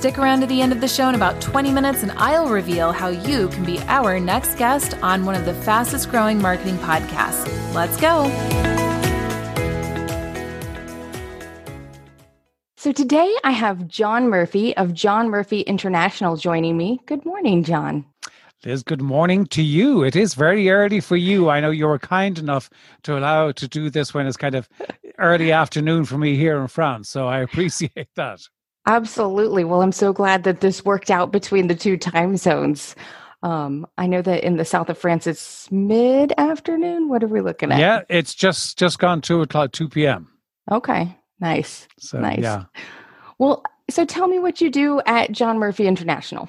Stick around to the end of the show in about 20 minutes, and I'll reveal how you can be our next guest on one of the fastest growing marketing podcasts. Let's go. So today I have John Murphy of John Murphy International joining me. Good morning, John. Liz, good morning to you. It is very early for you. I know you were kind enough to allow to do this when it's kind of early afternoon for me here in France. So I appreciate that. Absolutely. Well, I'm so glad that this worked out between the two time zones. Um, I know that in the south of France it's mid afternoon. What are we looking at? Yeah, it's just just gone two o'clock, two p.m. Okay, nice, So nice. yeah. Well, so tell me what you do at John Murphy International.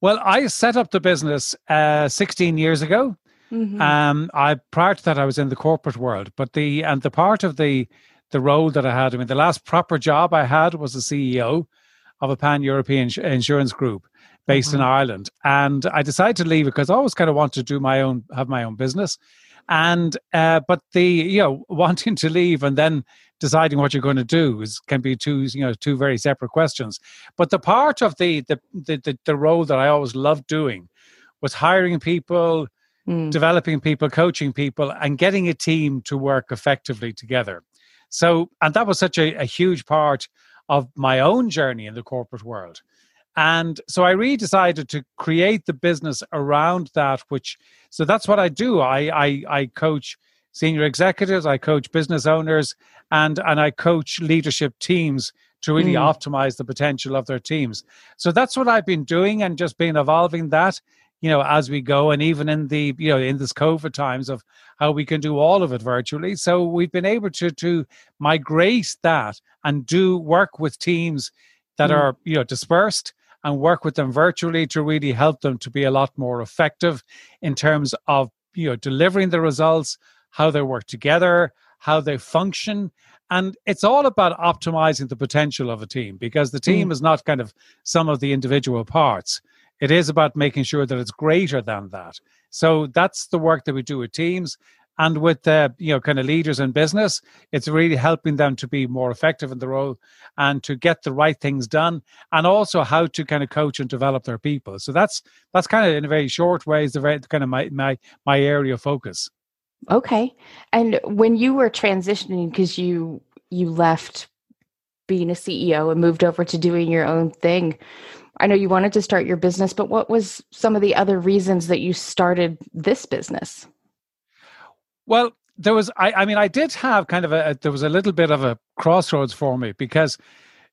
Well, I set up the business uh, 16 years ago. Mhm. Um, I prior to that, I was in the corporate world, but the and the part of the the role that I had, I mean, the last proper job I had was the CEO of a pan European insurance group based in Mhm. Ireland, and I decided to leave because I always kind of wanted to do my own, have my own business, and uh, but the you know wanting to leave and then deciding what you're going to do is can be two you know two very separate questions. But the part of the the the, the, the role that I always loved doing was hiring people Mm. developing people, coaching people, and getting a team to work effectively together. So, and that was such a, a huge part of my own journey in the corporate world. And so I really decided to create the business around that, which, so that's what I do. I, I, I coach senior executives, I coach business owners, and, and I coach leadership teams to really Mm. optimize the potential of their teams. So that's what I've been doing and just been evolving that you know as we go and even in the you know in this covid times of how we can do all of it virtually. So we've been able to to migrate that and do work with teams that Mm. are you know dispersed and work with them virtually to really help them to be a lot more effective in terms of you know delivering the results how they work together how they function. And it's all about optimizing the potential of a team because the team is not kind of some of the individual parts it is about making sure that it's greater than that. So that's the work that we do with teams and with uh, you know kind of leaders in business. It's really helping them to be more effective in the role and to get the right things done, and also how to kind of coach and develop their people. So that's that's kind of in a very short way is the very kind of my my my area of focus. Okay. And when you were transitioning, because you you left being a CEO and moved over to doing your own thing, I know you wanted to start your business, but what was some of the other reasons that you started this business? Well, there was I, I mean I did have kind of a there was a little bit of a crossroads for me because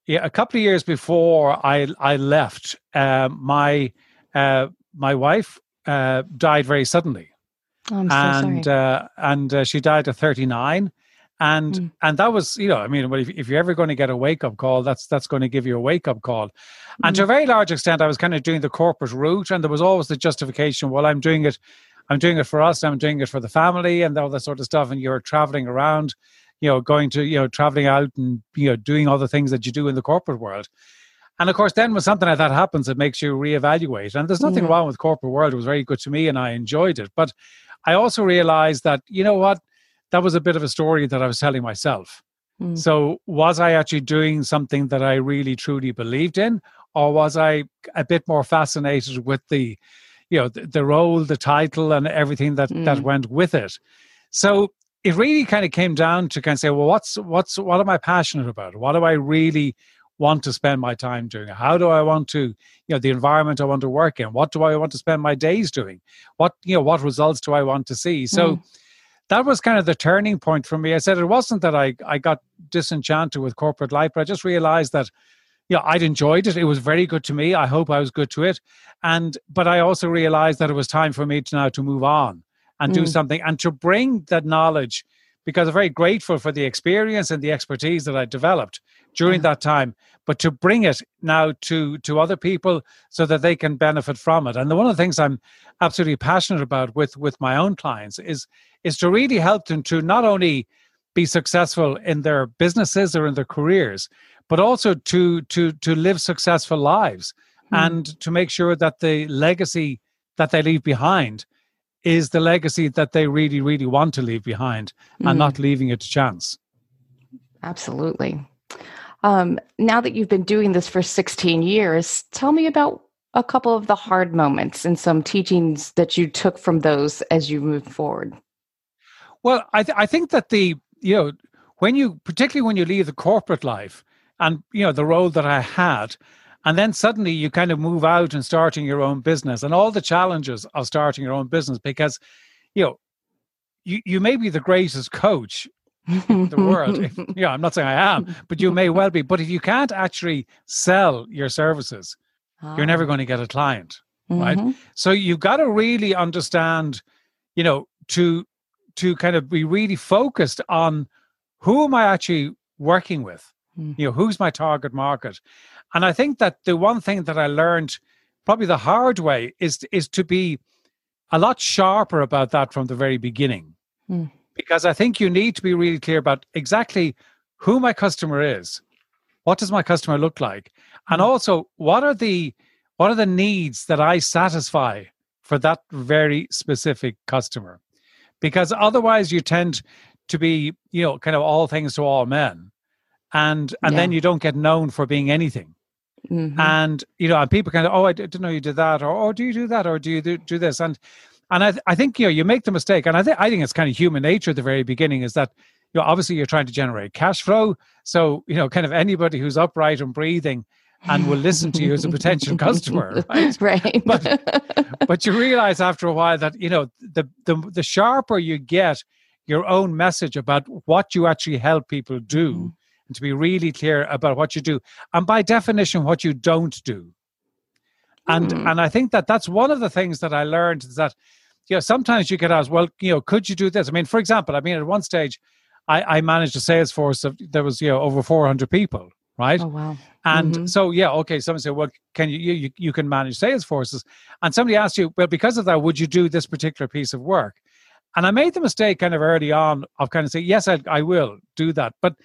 yeah, a couple of years before I I left, uh, my uh, my wife uh, died very suddenly, Oh, so and uh, and uh, she died at 39 and Mm. and that was you know i mean well, if, if you're ever going to get a wake up call that's that's going to give you a wake up call. And to a very large extent i was kind of doing the corporate route and there was always the justification well i'm doing it i'm doing it for us i'm doing it for the family and all that sort of stuff and you're traveling around you know going to you know traveling out and you know doing all the things that you do in the corporate world. And of course then when something like that happens it makes you reevaluate. And there's nothing Yeah. wrong with corporate world. It was very good to me and i enjoyed it. But i also realized that you know what that was a bit of a story that i was telling myself Mm. so was I actually doing something that I really truly believed in, or was I a bit more fascinated with the, you know, the, the role, the title, and everything that that Mm. went with it? So it really kind of came down to kind of say, well, what's what's what am I passionate about? What do I really want to spend my time doing? How do I want to, you know, the environment I want to work in? What do I want to spend my days doing? What you know, what results do I want to see? So Mm. That was kind of the turning point for me. I said it wasn't that I, I got disenchanted with corporate life, but I just realized that, know, I'd enjoyed it. It was very good to me. I hope I was good to it. And, but I also realized that it was time for me to now to move on and do Mm. something and to bring that knowledge because I'm very grateful for the experience and the expertise that I developed during that time but to bring it now to to other people so that they can benefit from it and the, one of the things i'm absolutely passionate about with with my own clients is is to really help them to not only be successful in their businesses or in their careers but also to to to live successful lives mm. and to make sure that the legacy that they leave behind is the legacy that they really really want to leave behind mm. and hmm. not leaving it to chance absolutely um, now that you've been doing this for 16 years tell me about a couple of the hard moments and some teachings that you took from those as you moved forward. Well i, th- I think that the you know when you particularly when you leave the corporate life and you know the role that i had and then suddenly you kind of move out and starting your own business and all the challenges of starting your own business because you know you, you may be the greatest coach the world if, yeah i'm not saying i am but you may well be but if you can't actually sell your services oh. you're never ah. going to get a client mm-hmm. right so you've got to really understand you know to to kind of be really focused on who am i actually working with mm. you know who's my target market and i think that the one thing that i learned probably the hard way is is to be a lot sharper about that from the very beginning mm. Because i think you need to be really clear about exactly who my customer is what does my customer look like and mm. also what are the what are the needs that i satisfy for that very specific customer because otherwise you tend to be you know kind of all things to all men and and yeah. then you don't get known for being anything mm-hmm. and you know and people kind of oh i didn't know you did that or oh do you do that or do you do, do this and and I, I think you know you make the mistake and I think I think it's kind of human nature at the very beginning is that you know obviously you're trying to generate cash flow. So you know kind of anybody who's upright and breathing and will listen to you as a potential customer right? Right. But, but you realize after a while that you know the, the the sharper you get your own message about what you actually help people do mm-hmm. and to be really clear about what you do and by definition what you don't do and mm. and i think that that's one of the things that i learned is that you know sometimes you get asked well you know could you do this i mean for example i mean at one stage i i managed a sales force of there was you know over 400 people right? Oh wow! And mm-hmm. so yeah, okay. Someone said, "Well, can you, you you can manage sales forces?" And somebody asked you, "Well, because of that, would you do this particular piece of work?" And I made the mistake kind of early on of kind of saying, "Yes, I, I will do that," but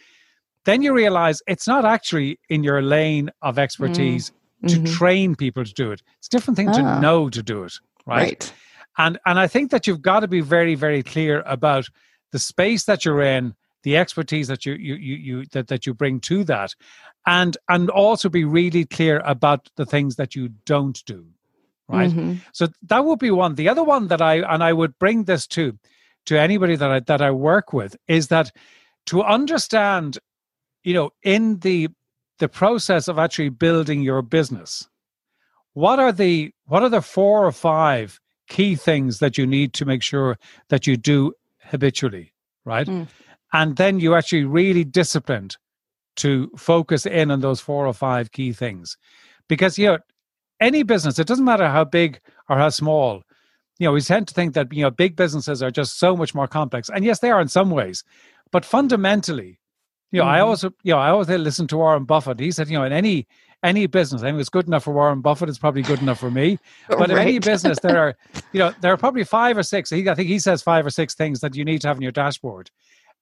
then you realize it's not actually in your lane of expertise mm-hmm. To mm-hmm. train people to do it. It's a different thing ah. to know to do it, right? right? And and I think that you've got to be very very clear about the space that you're in the expertise that you you you, you that, that you bring to that and and also be really clear about the things that you don't do right mm-hmm. so that would be one the other one that i and i would bring this to to anybody that i that i work with is that to understand you know in the the process of actually building your business. What are the what are the four or five key things that you need to make sure that you do habitually right? Mm. And then you actually really disciplined to focus in on those four or five key things. Because you know any business it doesn't matter how big or how small you know we tend to think that you know big businesses are just so much more complex. And yes they are in some ways. But fundamentally you know mm-hmm. i also you know i always listen to warren buffett he said you know in any any business i think it's good enough for warren buffett it's probably good enough for me but right. in any business there are you know there are probably five or six he, i think he says five or six things that you need to have in your dashboard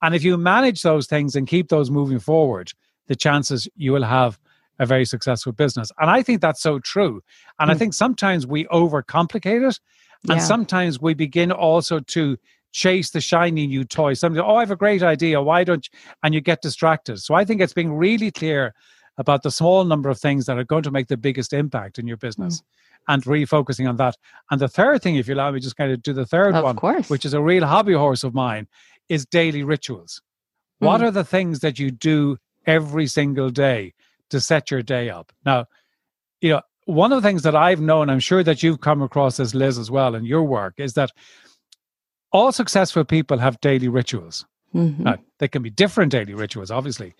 and if you manage those things and keep those moving forward, the chances you will have a very successful business. And I think that's so true. And mm. I think sometimes we overcomplicate it. And yeah. sometimes we begin also to chase the shiny new toy. Somebody, oh, I have a great idea. Why don't you? And you get distracted. So I think it's being really clear about the small number of things that are going to make the biggest impact in your business. Mm. And refocusing on that. And the third thing, if you allow me, just kind of do the third of one, course. which is a real hobby horse of mine, is daily rituals. Mm. What are the things that you do every single day to set your day up? Now, you know, one of the things that I've known, I'm sure that you've come across as Liz as well in your work, is that all successful people have daily rituals. Mm-hmm. Now, they can be different daily rituals, obviously,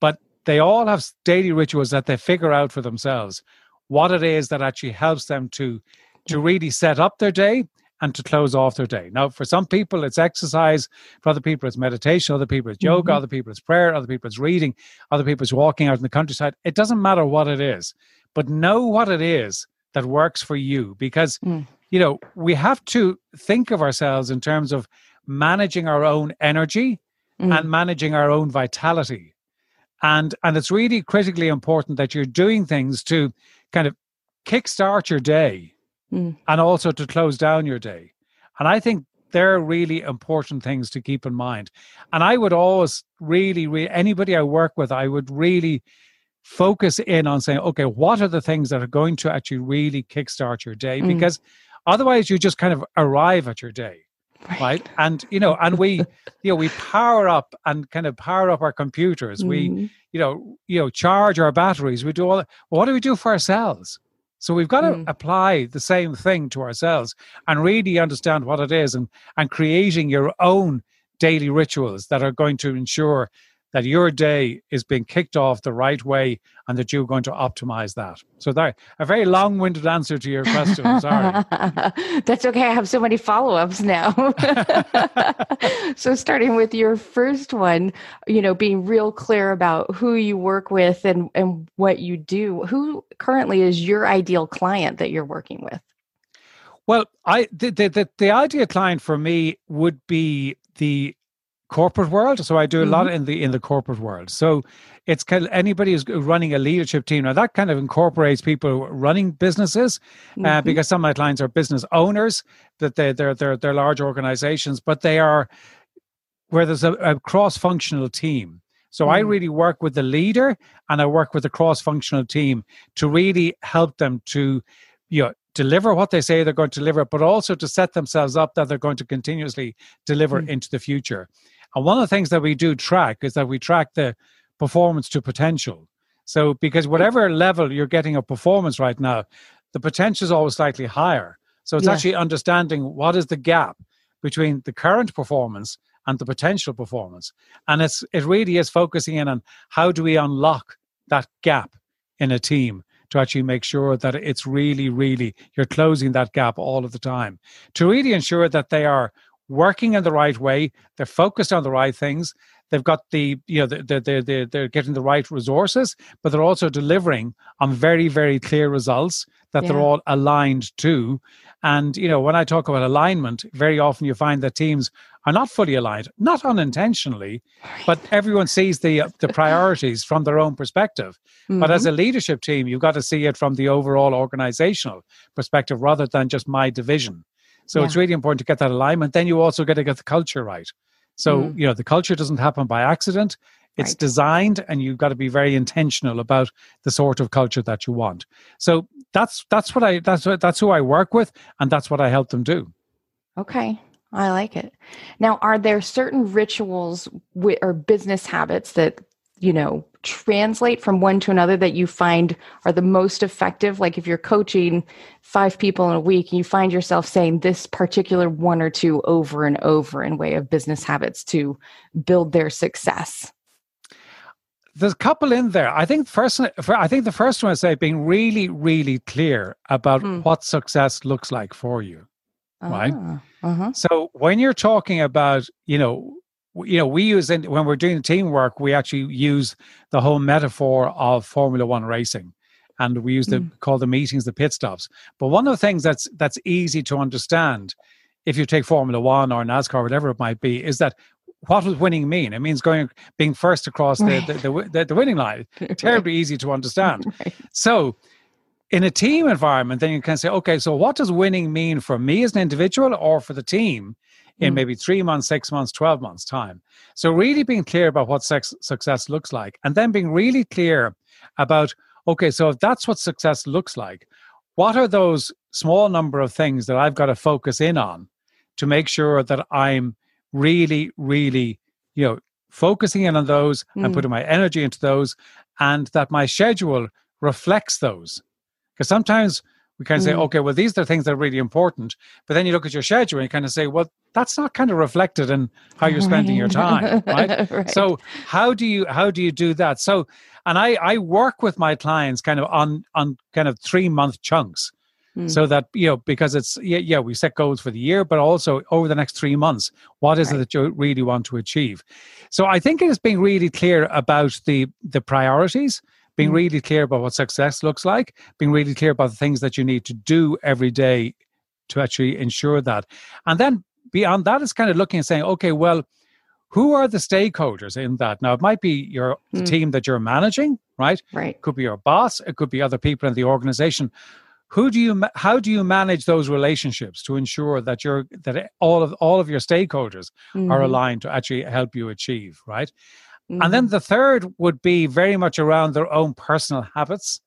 but they all have daily rituals that they figure out for themselves what it is that actually helps them to to really set up their day and to close off their day. Now, for some people, it's exercise. For other people, it's meditation. Other people, it's yoga. Mm-hmm. Other people, it's prayer. Other people, it's reading. Other people, it's walking out in the countryside. It doesn't matter what it is, but know what it is that works for you because, mm. You know, we have to think of ourselves in terms of managing our own energy mm. and managing our own vitality. And, and it's really critically important that you're doing things to kind of kickstart your day mm. and also to close down your day. And I think they're really important things to keep in mind. And I would always really, really, anybody I work with, I would really focus in on saying, okay, what are the things that are going to actually really kickstart your day? Mm. Because otherwise you just kind of arrive at your day. Right. right. and you know and we you know we power up and kind of power up our computers mm. we you know you know charge our batteries we do all that. what do we do for ourselves so we've got mm. to apply the same thing to ourselves and really understand what it is and, and creating your own daily rituals that are going to ensure that your day is being kicked off the right way and that you're going to optimize that. So that a very long-winded answer to your question. Sorry. That's okay. I have so many follow-ups now. so starting with your first one, you know, being real clear about who you work with and, and what you do. Who currently is your ideal client that you're working with? Well, I the the, the, the ideal client for me would be the corporate world. So I do a mm-hmm. lot in the in the corporate world. So it's kind of anybody who's running a leadership team. Now that kind of incorporates people running businesses, uh, mm-hmm. uh, because some of my clients are business owners. That they they're they're they're large organizations, but they are where there's a, a cross functional team. So mm-hmm. I really work with the leader and I work with the cross functional team to really help them to you know deliver what they say they're going to deliver, but also to set themselves up that they're going to continuously deliver mm. into the future. And one of the things that we do track is that we track the performance to potential. So, because whatever level you're getting of performance right now, the potential is always slightly higher. So, it's yeah. actually understanding what is the gap between the current performance and the potential performance. And it's it really is focusing in on how do we unlock that gap in a team to actually make sure that it's really, really you're closing that gap all of the time to really ensure that they are working in the right way. They're focused on the right things. They've got the, you know, they're, they're, they're, they're getting the right resources, but they're also delivering on very, very clear results that yeah. they're all aligned to. And, you know, when I talk about alignment, very often you find that teams are not fully aligned, not unintentionally, but everyone sees the, uh, the priorities from their own perspective. Mm-hmm. But as mm-hmm. a leadership team, you've got to see it from the overall organizational perspective rather than just my division. So yeah. it's really important to get that alignment. Then you also got to get the culture right. So, mm. you know, the culture doesn't happen by accident. It's right. designed and you've got to be very intentional about the sort of culture that you want. So that's that's what I that's what, that's who I work with and that's what I help them do. Okay. I like it. Now, are there certain rituals or business habits that you know translate from one to another that you find are the most effective like if you're coaching five people in a week and you find yourself saying this particular one or two over and over in way of business habits to build their success there's a couple in there i think first i think the first one is say being really really clear about mm. what success looks like for you uh-huh. right uh-huh. so when you're talking about you know you know, we use in, when we're doing teamwork, we actually use the whole metaphor of Formula One racing, and we use the mm. call the meetings the pit stops. But one of the things that's that's easy to understand, if you take Formula One or NASCAR, whatever it might be, is that what does winning mean? It means going being first across the the, the, the, the winning line. Terribly easy to understand. Right. So in a team environment, then you can say, okay, so what does winning mean for me as an individual or for the team? In mm. maybe three months, six months, 12 months' time. So, really being clear about what sex, success looks like, and then being really clear about, okay, so if that's what success looks like, what are those small number of things that I've got to focus in on to make sure that I'm really, really, you know, focusing in on those mm. and putting my energy into those, and that my schedule reflects those. Because sometimes we kind of mm. say, okay, well, these are things that are really important. But then you look at your schedule and you kind of say, well, that's not kind of reflected in how you're spending your time, right? right? So how do you how do you do that? So, and I I work with my clients kind of on on kind of three month chunks. Mm. So that, you know, because it's, yeah, yeah, we set goals for the year, but also over the next three months, what is right. it that you really want to achieve? So I think it is being really clear about the the priorities, being mm. really clear about what success looks like, being really clear about the things that you need to do every day to actually ensure that. And then beyond that is kind of looking and saying, okay, well, who are the stakeholders in that? Now, it might be your mm. team that you're managing, right? Right. It could be your boss. It could be other people in the organization. Who do you? How do you manage those relationships to ensure that you're that all of all of your stakeholders mm-hmm. are aligned to actually help you achieve, right? Mm-hmm. And then mm-hmm. the third would be very much around their own personal habits.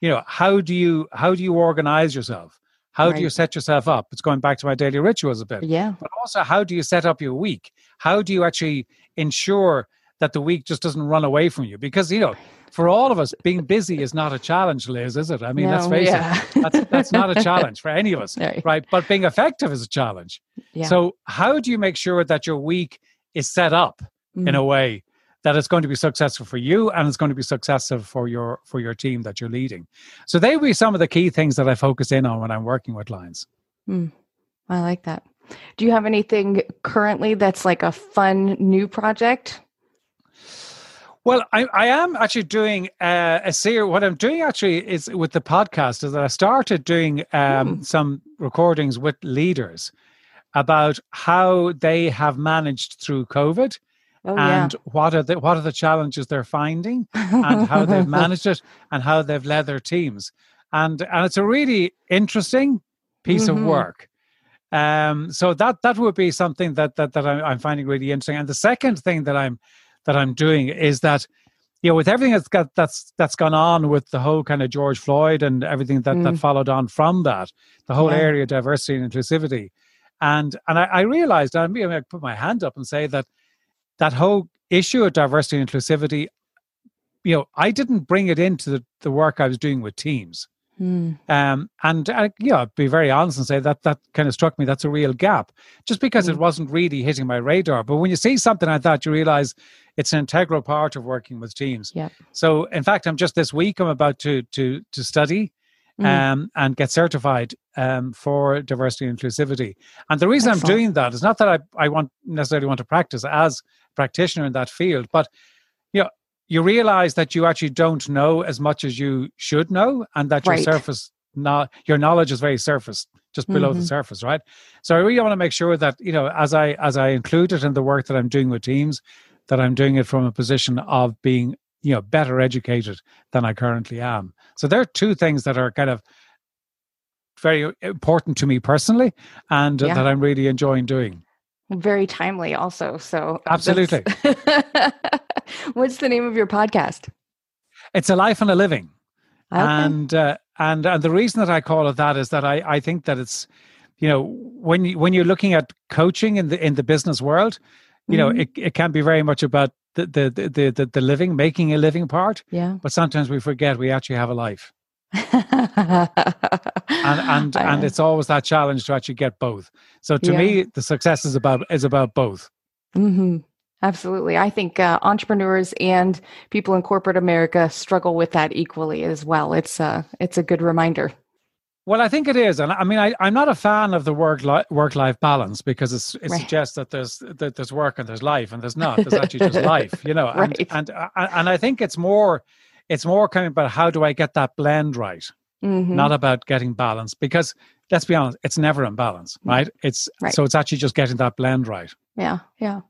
You know, how do you how do you organize yourself? How right. do you set yourself up? It's going back to my daily rituals a bit. Yeah. But also, how do you set up your week? How do you actually ensure that the week just doesn't run away from you? Because, you know, for all of us, being busy is not a challenge, Liz, is it? I mean, no, let's face yeah. it, that's, that's not a challenge for any of us, right. right? But being effective is a challenge. Yeah. So, how do you make sure that your week is set up mm. in a way that it's going to be successful for you and it's going to be successful for your for your team that you're leading. So they will be some of the key things that I focus in on when I'm working with clients. Mm, I like that. Do you have anything currently that's like a fun new project? Well, I, I am actually doing uh, a series. What I'm doing actually is with the podcast is that I started doing um, mm. some recordings with leaders about how they have managed through COVID Oh, and yeah. what are the what are the challenges they're finding and how they've managed it and how they've led their teams and and it's a really interesting piece mm-hmm. of work um so that that would be something that that, that I'm, I'm finding really interesting and the second thing that i'm that i'm doing is that you know with everything that's got that's that's gone on with the whole kind of george floyd and everything that mm. that followed on from that the whole yeah. area of diversity and inclusivity and and i, I realized i mean i put my hand up and say that that whole issue of diversity and inclusivity, you know, I didn't bring it into the, the work I was doing with teams. Mm. Um, and uh, yeah, be very honest and say that that kind of struck me. That's a real gap, just because mm. it hmm. wasn't really hitting my radar. But when you see something like that, you realize it's an integral part of working with teams. Yeah. So, in fact, I'm just this week. I'm about to to to study mm. um, and get certified um, for diversity and inclusivity. And the reason Excellent. I'm doing that is not that I I want necessarily want to practice as practitioner in that field. But you know, you realize that you actually don't know as much as you should know, and that your right. surface not your knowledge is very surface just below mm-hmm. the surface right so i really want to make sure that you know as i as i include it in the work that i'm doing with teams that i'm doing it from a position of being you know better educated than i currently am so there are two things that are kind of very important to me personally and yeah. that i'm really enjoying doing very timely also so absolutely. What's the name of your podcast? It's a life and a living. Okay. and uh, and and the reason that i call it that is that i i think that it's you know when you when you're looking at coaching in the in the business world you mm-hmm. know it, it can be very much about the, the the the the living making a living part. Yeah. But sometimes we forget we actually have a life and and and it's always that challenge to actually get both. So to yeah. me, the success is about is about both. Mm-hmm. Absolutely, I think uh, entrepreneurs and people in corporate America struggle with that equally as well. It's a it's a good reminder. Well, I think it is, and I mean, I, am not a fan of the work li- work life balance because it right. suggests that there's that there's work and there's life, and there's not. There's actually just life, you know. And, right. and and and I think it's more it's more kind of about how do I get that blend right, mm-hmm. not about getting balance. Because let's be honest, it's never in balance, mm. right? It's right. so it's actually just getting that blend right. Yeah, yeah.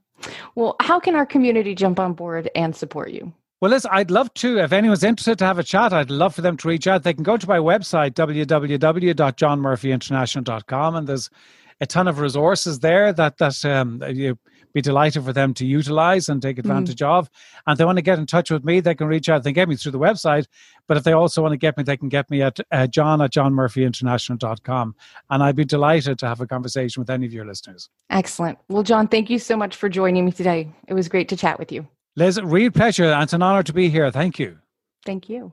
Well, how can our community jump on board and support you? Well, listen, I'd love to. If anyone's interested to have a chat, I'd love for them to reach out. They can go to my website, www.johnmurphyinternational.com, and there's a ton of resources there that that um, you be delighted for them to utilize and take mm-hmm. advantage mm. of. And they want to get in touch with me, they can reach out. They get me through the website. But if they also want to get me, they can get me at uh, john at johnmurphyinternational.com. And I'd be delighted to have a conversation with any of your listeners. Excellent. Well, John, thank you so much for joining me today. It was great to chat with you. Liz, real pleasure. And it's an honor to be here. Thank you. Thank you.